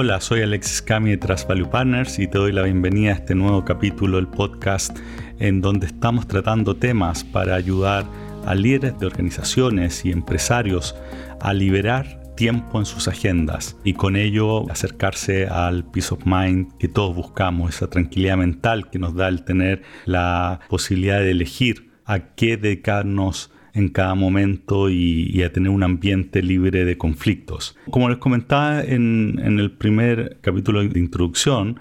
Hola, soy Alexis Cami de Trust Value Partners y te doy la bienvenida a este nuevo capítulo del podcast en donde estamos tratando temas para ayudar a líderes de organizaciones y empresarios a liberar tiempo en sus agendas y con ello acercarse al peace of mind que todos buscamos, esa tranquilidad mental que nos da el tener la posibilidad de elegir a qué dedicarnos en cada momento y, a tener un ambiente libre de conflictos. Como les comentaba en, en el primer capítulo de introducción,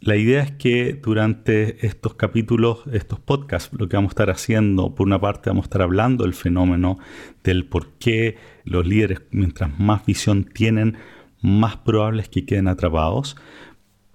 la idea es que durante estos capítulos, estos podcasts, lo que vamos a estar haciendo, por una parte vamos a estar hablando del fenómeno, del por qué los líderes, mientras más visión tienen, más probables que queden atrapados,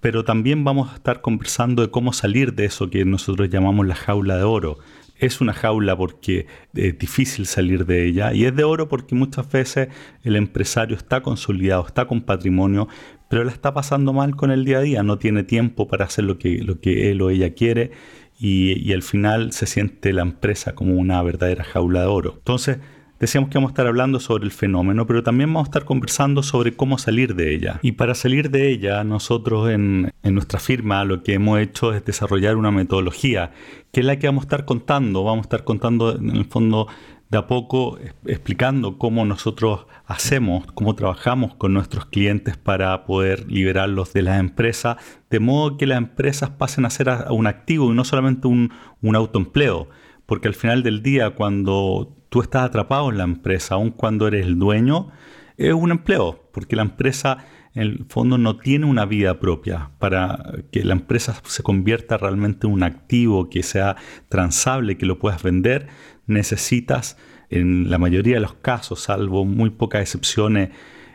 pero también vamos a estar conversando de cómo salir de eso que nosotros llamamos la jaula de oro, es una jaula porque es difícil salir de ella y es de oro porque muchas veces el empresario está consolidado, está con patrimonio, pero la está pasando mal con el día a día, no tiene tiempo para hacer lo que, él o ella quiere y, y al final se siente la empresa como una verdadera jaula de oro. Entonces, Decíamos que vamos a estar hablando sobre el fenómeno, pero también vamos a estar conversando sobre cómo salir de ella. Y para salir de ella, nosotros en, nuestra firma lo que hemos hecho es desarrollar una metodología, que es la que vamos a estar contando. Vamos a estar contando en el fondo de a poco explicando cómo nosotros hacemos, cómo trabajamos con nuestros clientes para poder liberarlos de las empresas, de modo que las empresas pasen a ser un activo y no solamente un, un autoempleo. Porque al final del día, cuando tú estás atrapado en la empresa, aun cuando eres el dueño, es un empleo, porque la empresa en el fondo no tiene una vida propia. Para que la empresa se convierta realmente en un activo que sea transable, que lo puedas vender, necesitas, en la mayoría de los casos, salvo muy pocas excepciones,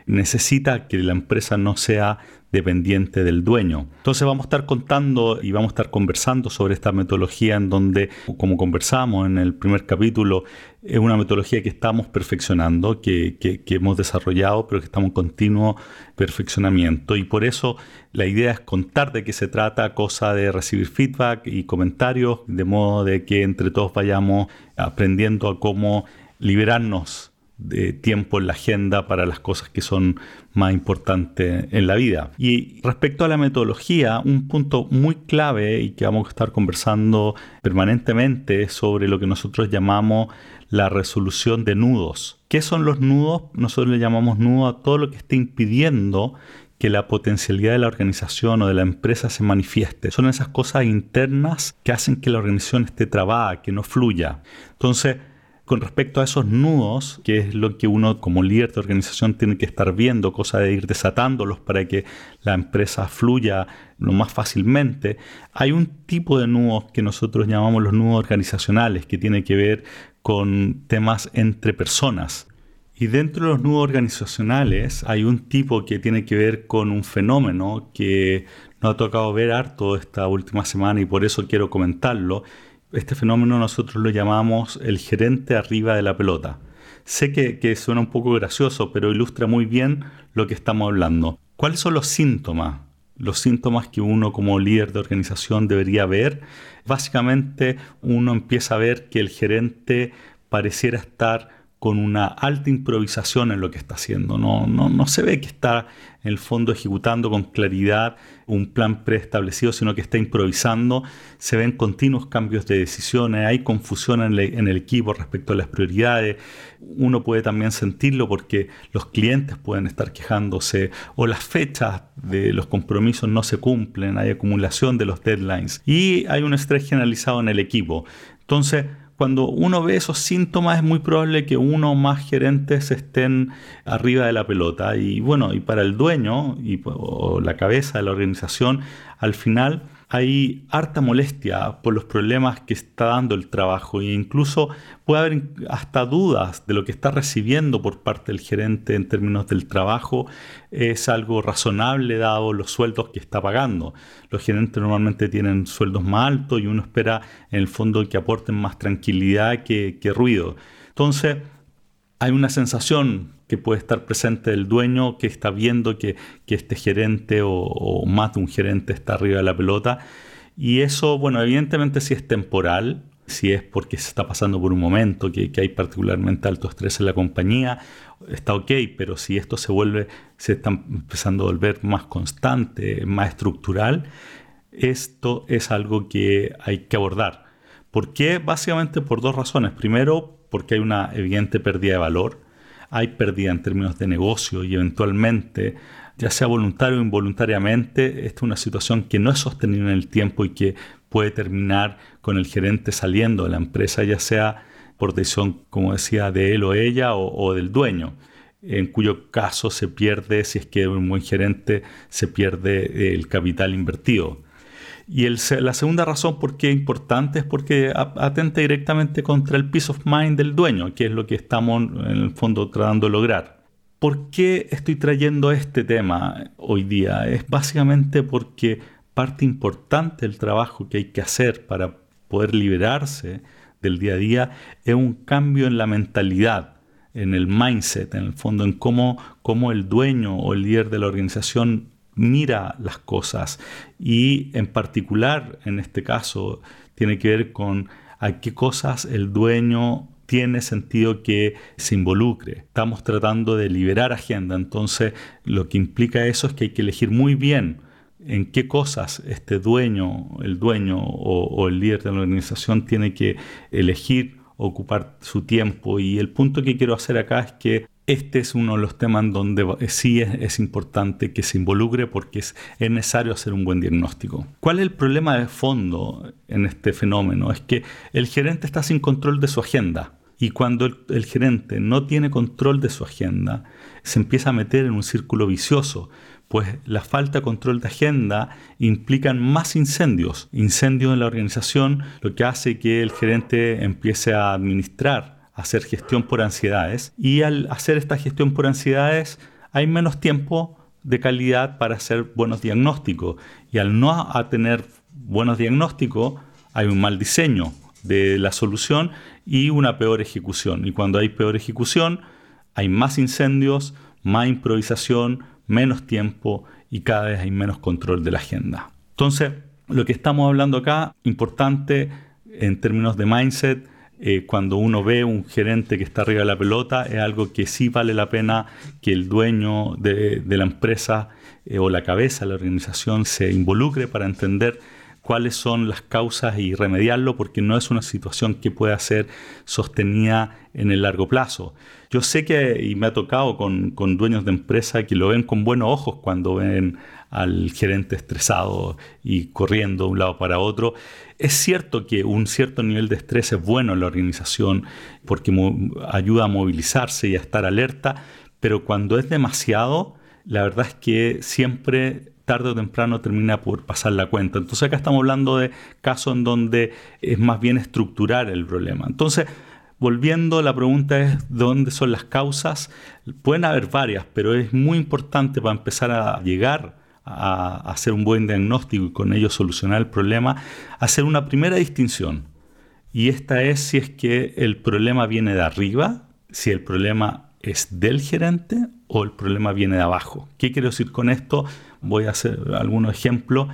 necesita que la empresa no sea dependiente del dueño. Entonces vamos a estar contando y vamos a estar conversando sobre esta metodología en donde, como conversamos en el primer capítulo, es una metodología que estamos perfeccionando, que, hemos desarrollado, pero que estamos en continuo perfeccionamiento. Y por eso la idea es contar de qué se trata, cosa de recibir feedback y comentarios, de modo de que entre todos vayamos aprendiendo a cómo liberarnos de tiempo en la agenda para las cosas que son más importantes en la vida. Y respecto a la metodología, un punto muy clave y que vamos a estar conversando permanentemente sobre lo que nosotros llamamos la resolución de nudos. ¿Qué son los nudos? Nosotros le llamamos nudo a todo lo que esté impidiendo que la potencialidad de la organización o de la empresa se manifieste. Son esas cosas internas que hacen que la organización esté trabada, que no fluya. Entonces, con respecto a esos nudos, que es lo que uno como líder de organización tiene que estar viendo, cosa de ir desatándolos para que la empresa fluya lo más fácilmente, hay un tipo de nudos que nosotros llamamos los nudos organizacionales, que tiene que ver con temas entre personas. Y dentro de los nudos organizacionales hay un tipo que tiene que ver con un fenómeno que nos ha tocado ver harto esta última semana y por eso quiero comentarlo, este fenómeno nosotros lo llamamos el gerente arriba de la pelota. Sé que, suena un poco gracioso, pero ilustra muy bien lo que estamos hablando. ¿Cuáles son los síntomas? Los síntomas que uno como líder de organización debería ver. Básicamente uno empieza a ver que el gerente pareciera estar con una alta improvisación en lo que está haciendo. No, no, no se ve que está en el fondo ejecutando con claridad un plan preestablecido, sino que está improvisando. Se ven continuos cambios de decisiones, hay confusión en, en el equipo respecto a las prioridades. Uno puede también sentirlo porque los clientes pueden estar quejándose o las fechas de los compromisos no se cumplen, hay acumulación de los deadlines y hay un estrés generalizado en el equipo. Entonces, cuando uno ve esos síntomas es muy probable que uno o más gerentes estén arriba de la pelota. Y bueno, y para el dueño y, o la cabeza de la organización, al final hay harta molestia por los problemas que está dando el trabajo e incluso puede haber hasta dudas de lo que está recibiendo por parte del gerente en términos del trabajo es algo razonable dado los sueldos que está pagando. Los gerentes normalmente tienen sueldos más altos y uno espera en el fondo que aporten más tranquilidad que, ruido. Entonces, hay una sensación que puede estar presente del dueño que está viendo que, este gerente o, más de un gerente está arriba de la pelota. Y eso, bueno, evidentemente si es temporal, si es porque se está pasando por un momento que, hay particularmente alto estrés en la compañía, está ok, pero si esto se vuelve, se está empezando a volver más constante, más estructural, esto es algo que hay que abordar. ¿Por qué? Básicamente por dos razones. Primero, porque hay una evidente pérdida de valor, hay pérdida en términos de negocio y eventualmente ya sea voluntario o involuntariamente, esta es una situación que no es sostenible en el tiempo y que puede terminar con el gerente saliendo de la empresa, ya sea por decisión, como decía, de él o ella o, del dueño, en cuyo caso se pierde, si es que es un buen gerente, se pierde el capital invertido. Y la segunda razón por qué es importante es porque atenta directamente contra el peace of mind del dueño, que es lo que estamos en el fondo tratando de lograr. ¿Por qué estoy trayendo este tema hoy día? Es básicamente porque parte importante del trabajo que hay que hacer para poder liberarse del día a día es un cambio en la mentalidad, en el mindset, en el fondo, en cómo, cómo el dueño o el líder de la organización mira las cosas y en particular en este caso tiene que ver con a qué cosas el dueño tiene sentido que se involucre. Estamos tratando de liberar agenda, entonces lo que implica eso es que hay que elegir muy bien en qué cosas este dueño, el dueño o, el líder de la organización tiene que elegir ocupar su tiempo. Y el punto que quiero hacer acá es que este es uno de los temas donde sí es, importante que se involucre porque es, necesario hacer un buen diagnóstico. ¿Cuál es el problema de fondo en este fenómeno? Es que el gerente está sin control de su agenda. Y cuando el gerente no tiene control de su agenda, se empieza a meter en un círculo vicioso pues la falta de control de agenda implican más incendios. Incendios en la organización, lo que hace que el gerente empiece a administrar, hacer gestión por ansiedades. Y al hacer esta gestión por ansiedades, hay menos tiempo de calidad para hacer buenos diagnósticos. Y al no tener buenos diagnósticos, hay un mal diseño de la solución y una peor ejecución. Y cuando hay peor ejecución, hay más incendios, más improvisación, menos tiempo y cada vez hay menos control de la agenda. Entonces, lo que estamos hablando acá, importante en términos de mindset, eh, cuando uno ve un gerente que está arriba de la pelota, es algo que sí vale la pena que el dueño de, la empresa eh, o la cabeza de la organización se involucre para entender cuáles son las causas y remediarlo, porque no es una situación que pueda ser sostenida en el largo plazo. Yo sé que, y me ha tocado con, con dueños de empresa que lo ven con buenos ojos cuando ven al gerente estresado y corriendo de un lado para otro. Es cierto que un cierto nivel de estrés es bueno en la organización porque ayuda a movilizarse y a estar alerta, pero cuando es demasiado, la verdad es que siempre tarde o temprano termina por pasar la cuenta. Entonces acá estamos hablando de casos en donde es más bien estructurar el problema. Entonces, volviendo, la pregunta es dónde son las causas. Pueden haber varias, pero es muy importante para empezar a llegar a hacer un buen diagnóstico y con ello solucionar el problema, hacer una primera distinción. Y esta es si es que el problema viene de arriba, si el problema es del gerente o el problema viene de abajo. ¿Qué quiero decir con esto? Voy a hacer algunos ejemplos.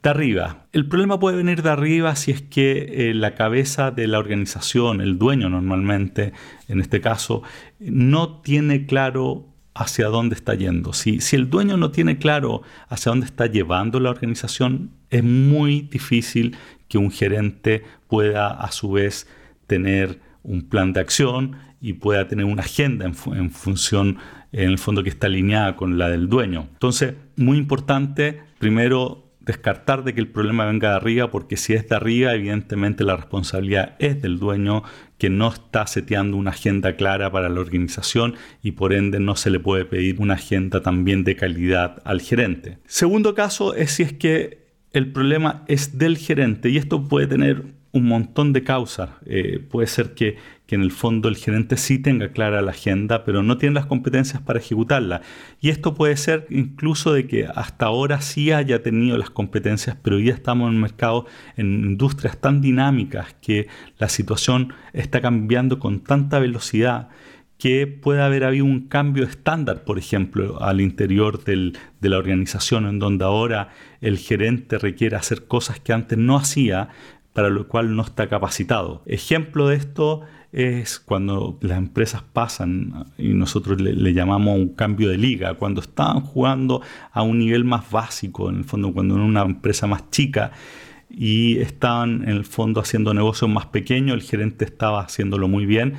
De arriba. El problema puede venir de arriba si es que eh, la cabeza de la organización, el dueño normalmente, en este caso, no tiene claro hacia dónde está yendo. Si, el dueño no tiene claro hacia dónde está llevando la organización, es muy difícil que un gerente pueda a su vez tener un plan de acción y pueda tener una agenda en, función, en el fondo, que está alineada con la del dueño. Entonces, muy importante, primero, descartar de que el problema venga de arriba, porque si es de arriba, evidentemente la responsabilidad es del dueño que no está seteando una agenda clara para la organización y por ende no se le puede pedir una agenda también de calidad al gerente. Segundo caso es si es que el problema es del gerente y esto puede tener un montón de causas. Eh, puede ser que, que, en el fondo el gerente sí tenga clara la agenda, pero no tiene las competencias para ejecutarla. Y esto puede ser incluso de que hasta ahora sí haya tenido las competencias, pero hoy estamos en un mercado, en industrias tan dinámicas, que la situación está cambiando con tanta velocidad que puede haber habido un cambio estándar, por ejemplo, al interior del, de la organización, en donde ahora el gerente requiere hacer cosas que antes no hacía, para lo cual no está capacitado. Ejemplo de esto es cuando las empresas pasan, y nosotros le, llamamos un cambio de liga, cuando estaban jugando a un nivel más básico, en el fondo cuando en una empresa más chica, y estaban en el fondo haciendo negocios más pequeños, el gerente estaba haciéndolo muy bien,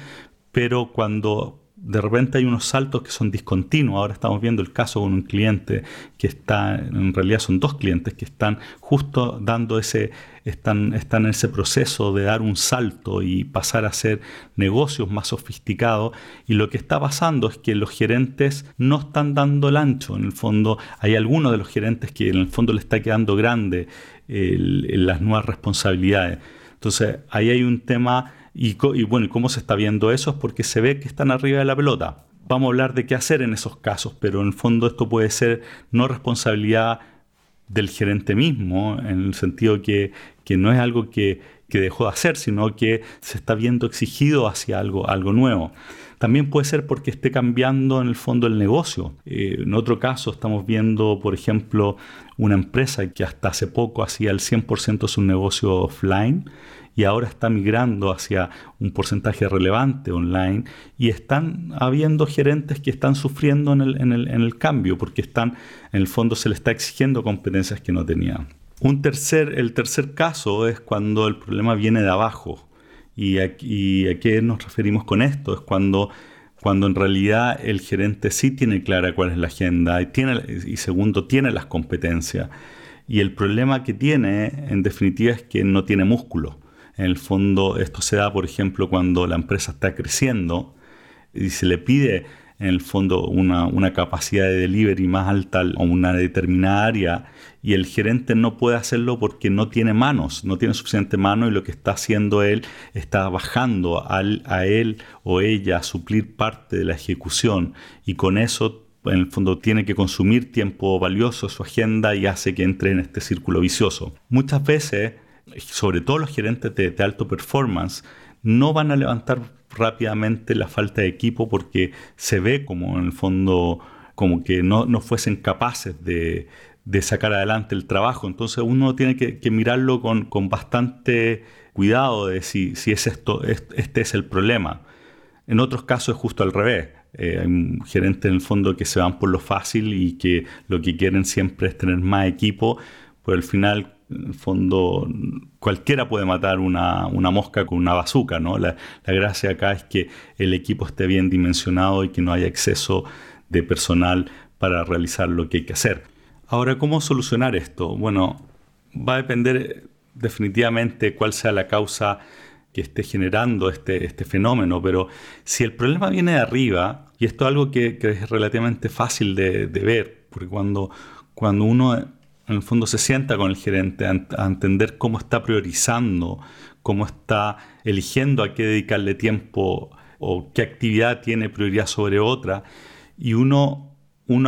pero cuando de repente hay unos saltos que son discontinuos. Ahora estamos viendo el caso con un cliente que está, en realidad son dos clientes que están justo dando ese, están, están en ese proceso de dar un salto y pasar a hacer negocios más sofisticados. Y lo que está pasando es que los gerentes no están dando el ancho. En el fondo, hay algunos de los gerentes que en el fondo le está quedando grande las nuevas responsabilidades. Entonces, ahí hay un tema y, bueno, cómo se está viendo eso? Es porque se ve que están arriba de la pelota. Vamos a hablar de qué hacer en esos casos, pero en el fondo esto puede ser no responsabilidad del gerente mismo, en el sentido que, que no es algo que, que, dejó de hacer, sino que se está viendo exigido hacia algo, algo nuevo. También puede ser porque esté cambiando en el fondo el negocio. Eh, en otro caso estamos viendo, por ejemplo, una empresa que hasta hace poco hacía el 100% de su negocio offline y ahora está migrando hacia un porcentaje relevante online y están habiendo gerentes que están sufriendo en el, en el, en el cambio porque están, en el fondo se les está exigiendo competencias que no tenían. Un tercer, el tercer caso es cuando el problema viene de abajo. ¿Y a, qué nos referimos con esto? Es cuando cuando en realidad el gerente sí tiene clara cuál es la agenda y, tiene, y segundo, tiene las competencias. Y el problema que tiene, en definitiva, es que no tiene músculo. En el fondo, esto se da, por ejemplo, cuando la empresa está creciendo y se le pide, en el fondo, una, capacidad de delivery más alta a una determinada área y el gerente no puede hacerlo porque no tiene manos, no tiene suficiente mano y lo que está haciendo él está bajando a él o ella a suplir parte de la ejecución y con eso en el fondo tiene que consumir tiempo valioso su agenda y hace que entre en este círculo vicioso. Muchas veces sobre todo los gerentes de, alto performance, no van a levantar rápidamente la falta de equipo porque se ve como en el fondo como que no, fuesen capaces de, sacar adelante el trabajo. Entonces uno tiene que, mirarlo con, bastante cuidado de si, si es esto, este es el problema. En otros casos es justo al revés. Eh, hay gerentes en el fondo que se van por lo fácil y que lo que quieren siempre es tener más equipo, pero al final en el fondo, cualquiera puede matar una, mosca con una bazuca, ¿no? La, gracia acá es que el equipo esté bien dimensionado y que no haya exceso de personal para realizar lo que hay que hacer. Ahora, ¿cómo solucionar esto? Bueno, va a depender definitivamente cuál sea la causa que esté generando este, este fenómeno, pero si el problema viene de arriba, y esto es algo que, es relativamente fácil de, de ver, porque cuando, cuando uno en el fondo se sienta con el gerente a, entender cómo está priorizando, cómo está eligiendo a qué dedicarle tiempo o qué actividad tiene prioridad sobre otra. Y uno,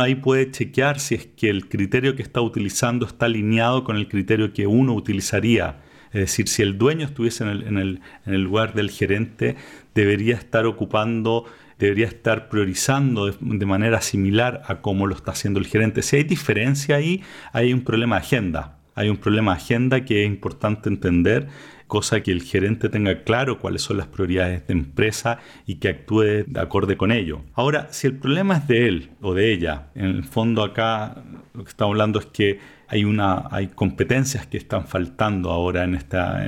ahí puede chequear si es que el criterio que está utilizando está alineado con el criterio que uno utilizaría. Es decir, si el dueño estuviese en el lugar del gerente, debería estar ocupando debería estar priorizando de, manera similar a cómo lo está haciendo el gerente. Si hay diferencia ahí, hay un problema de agenda. Hay un problema de agenda que es importante entender, cosa que el gerente tenga claro cuáles son las prioridades de empresa y que actúe de acorde con ello. Ahora, si el problema es de él o de ella, en el fondo acá lo que estamos hablando es que hay, una, hay competencias que están faltando ahora en esta,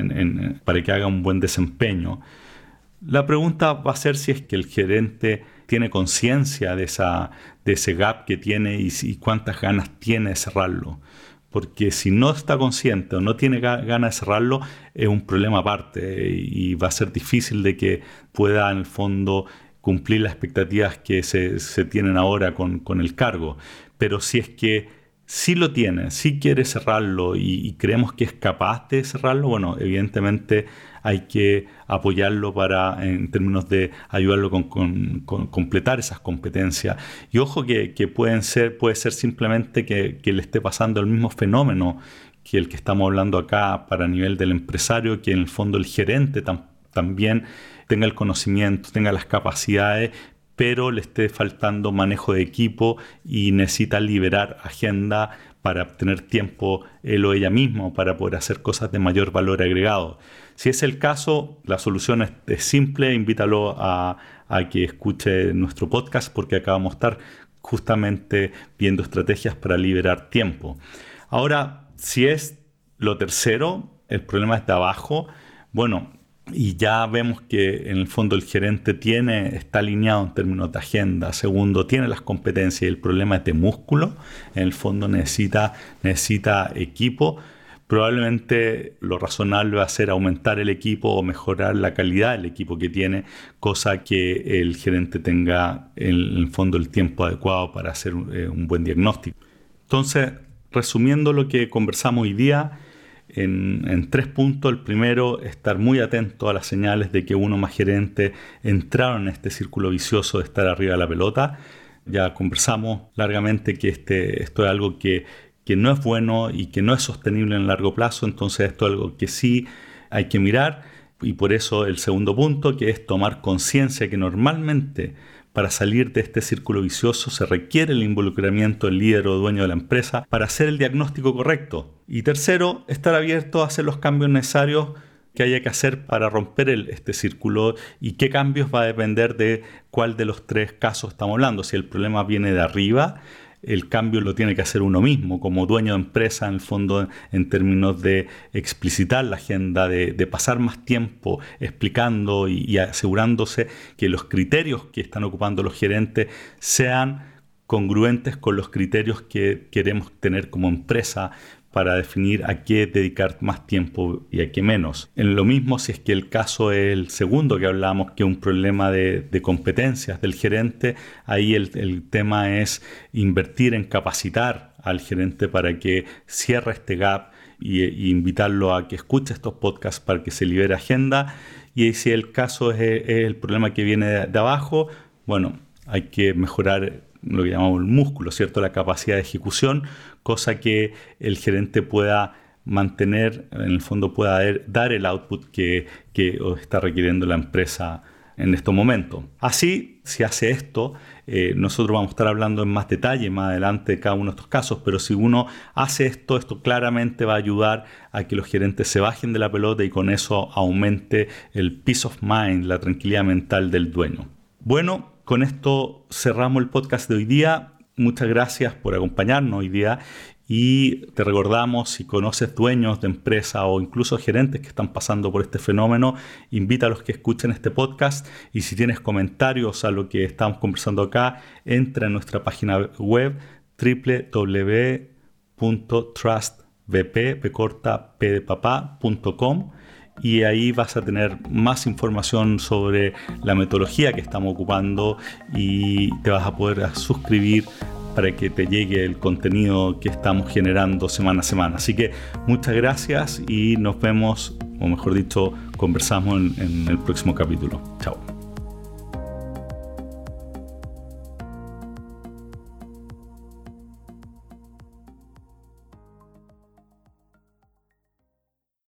para que haga un buen desempeño. La pregunta va a ser si es que el gerente tiene conciencia de, de ese gap que tiene y, cuántas ganas tiene de cerrarlo. Porque si no está consciente o no tiene ganas de cerrarlo, es un problema aparte y va a ser difícil de que pueda en el fondo cumplir las expectativas que se, tienen ahora con, con el cargo. Pero si es que si lo tiene, si quiere cerrarlo y, creemos que es capaz de cerrarlo, bueno, evidentemente hay que apoyarlo para, en términos de ayudarlo con, completar esas competencias. Y ojo que, pueden ser, puede ser simplemente que, le esté pasando el mismo fenómeno que el que estamos hablando acá para nivel del empresario, que en el fondo el gerente también tenga el conocimiento, tenga las capacidades, pero le esté faltando manejo de equipo y necesita liberar agenda para obtener tiempo él o ella mismo, para poder hacer cosas de mayor valor agregado. Si es el caso, la solución es, simple, invítalo a, a que escuche nuestro podcast porque acá vamos a estar justamente viendo estrategias para liberar tiempo. Ahora, si es lo tercero, el problema es de abajo, bueno, y ya vemos que en el fondo el gerente tiene, está alineado en términos de agenda. Segundo, tiene las competencias y el problema es de músculo. En el fondo necesita, necesita equipo. Probablemente lo razonable va a ser aumentar el equipo o mejorar la calidad del equipo que tiene, cosa que el gerente tenga en el fondo el tiempo adecuado para hacer eh, un buen diagnóstico. Entonces, resumiendo lo que conversamos hoy día, en, tres puntos. El primero, estar muy atento a las señales de que uno más gerente entraron en este círculo vicioso de estar arriba de la pelota. Ya conversamos largamente que este, esto es algo que, que no es bueno y que no es sostenible en largo plazo, entonces esto es algo que sí hay que mirar y por eso el segundo punto que es tomar conciencia que normalmente para salir de este círculo vicioso se requiere el involucramiento del líder o dueño de la empresa para hacer el diagnóstico correcto. Y tercero, estar abierto a hacer los cambios necesarios que haya que hacer para romper este círculo y qué cambios va a depender de cuál de los tres casos estamos hablando. Si el problema viene de arriba, el cambio lo tiene que hacer uno mismo, como dueño de empresa, en el fondo, en términos de explicitar la agenda, de, pasar más tiempo explicando y, asegurándose que los criterios que están ocupando los gerentes sean congruentes con los criterios que queremos tener como empresa para definir a qué dedicar más tiempo y a qué menos. En lo mismo si es que el caso es el segundo que hablamos, que es un problema de, competencias del gerente, ahí el, tema es invertir en capacitar al gerente para que cierre este gap y, invitarlo a que escuche estos podcasts para que se libere agenda. Y si el caso es, el problema que viene de abajo, bueno, hay que mejorar lo que llamamos el músculo, ¿cierto? La capacidad de ejecución, cosa que el gerente pueda mantener, en el fondo pueda dar el output que, está requiriendo la empresa en estos momentos. Así, si hace esto, eh, nosotros vamos a estar hablando en más detalle más adelante de cada uno de estos casos, pero si uno hace esto, esto claramente va a ayudar a que los gerentes se bajen de la pelota y con eso aumente el peace of mind, la tranquilidad mental del dueño. Bueno, con esto cerramos el podcast de hoy día. Muchas gracias por acompañarnos hoy día. Y te recordamos, si conoces dueños de empresa o incluso gerentes que están pasando por este fenómeno, invita a los que escuchen este podcast. Y si tienes comentarios a lo que estamos conversando acá, entra en nuestra página web www.trustvp.com y ahí vas a tener más información sobre la metodología que estamos ocupando y te vas a poder suscribir para que te llegue el contenido que estamos generando semana a semana. Así que muchas gracias y nos vemos, o mejor dicho, conversamos en, el próximo capítulo. Chao.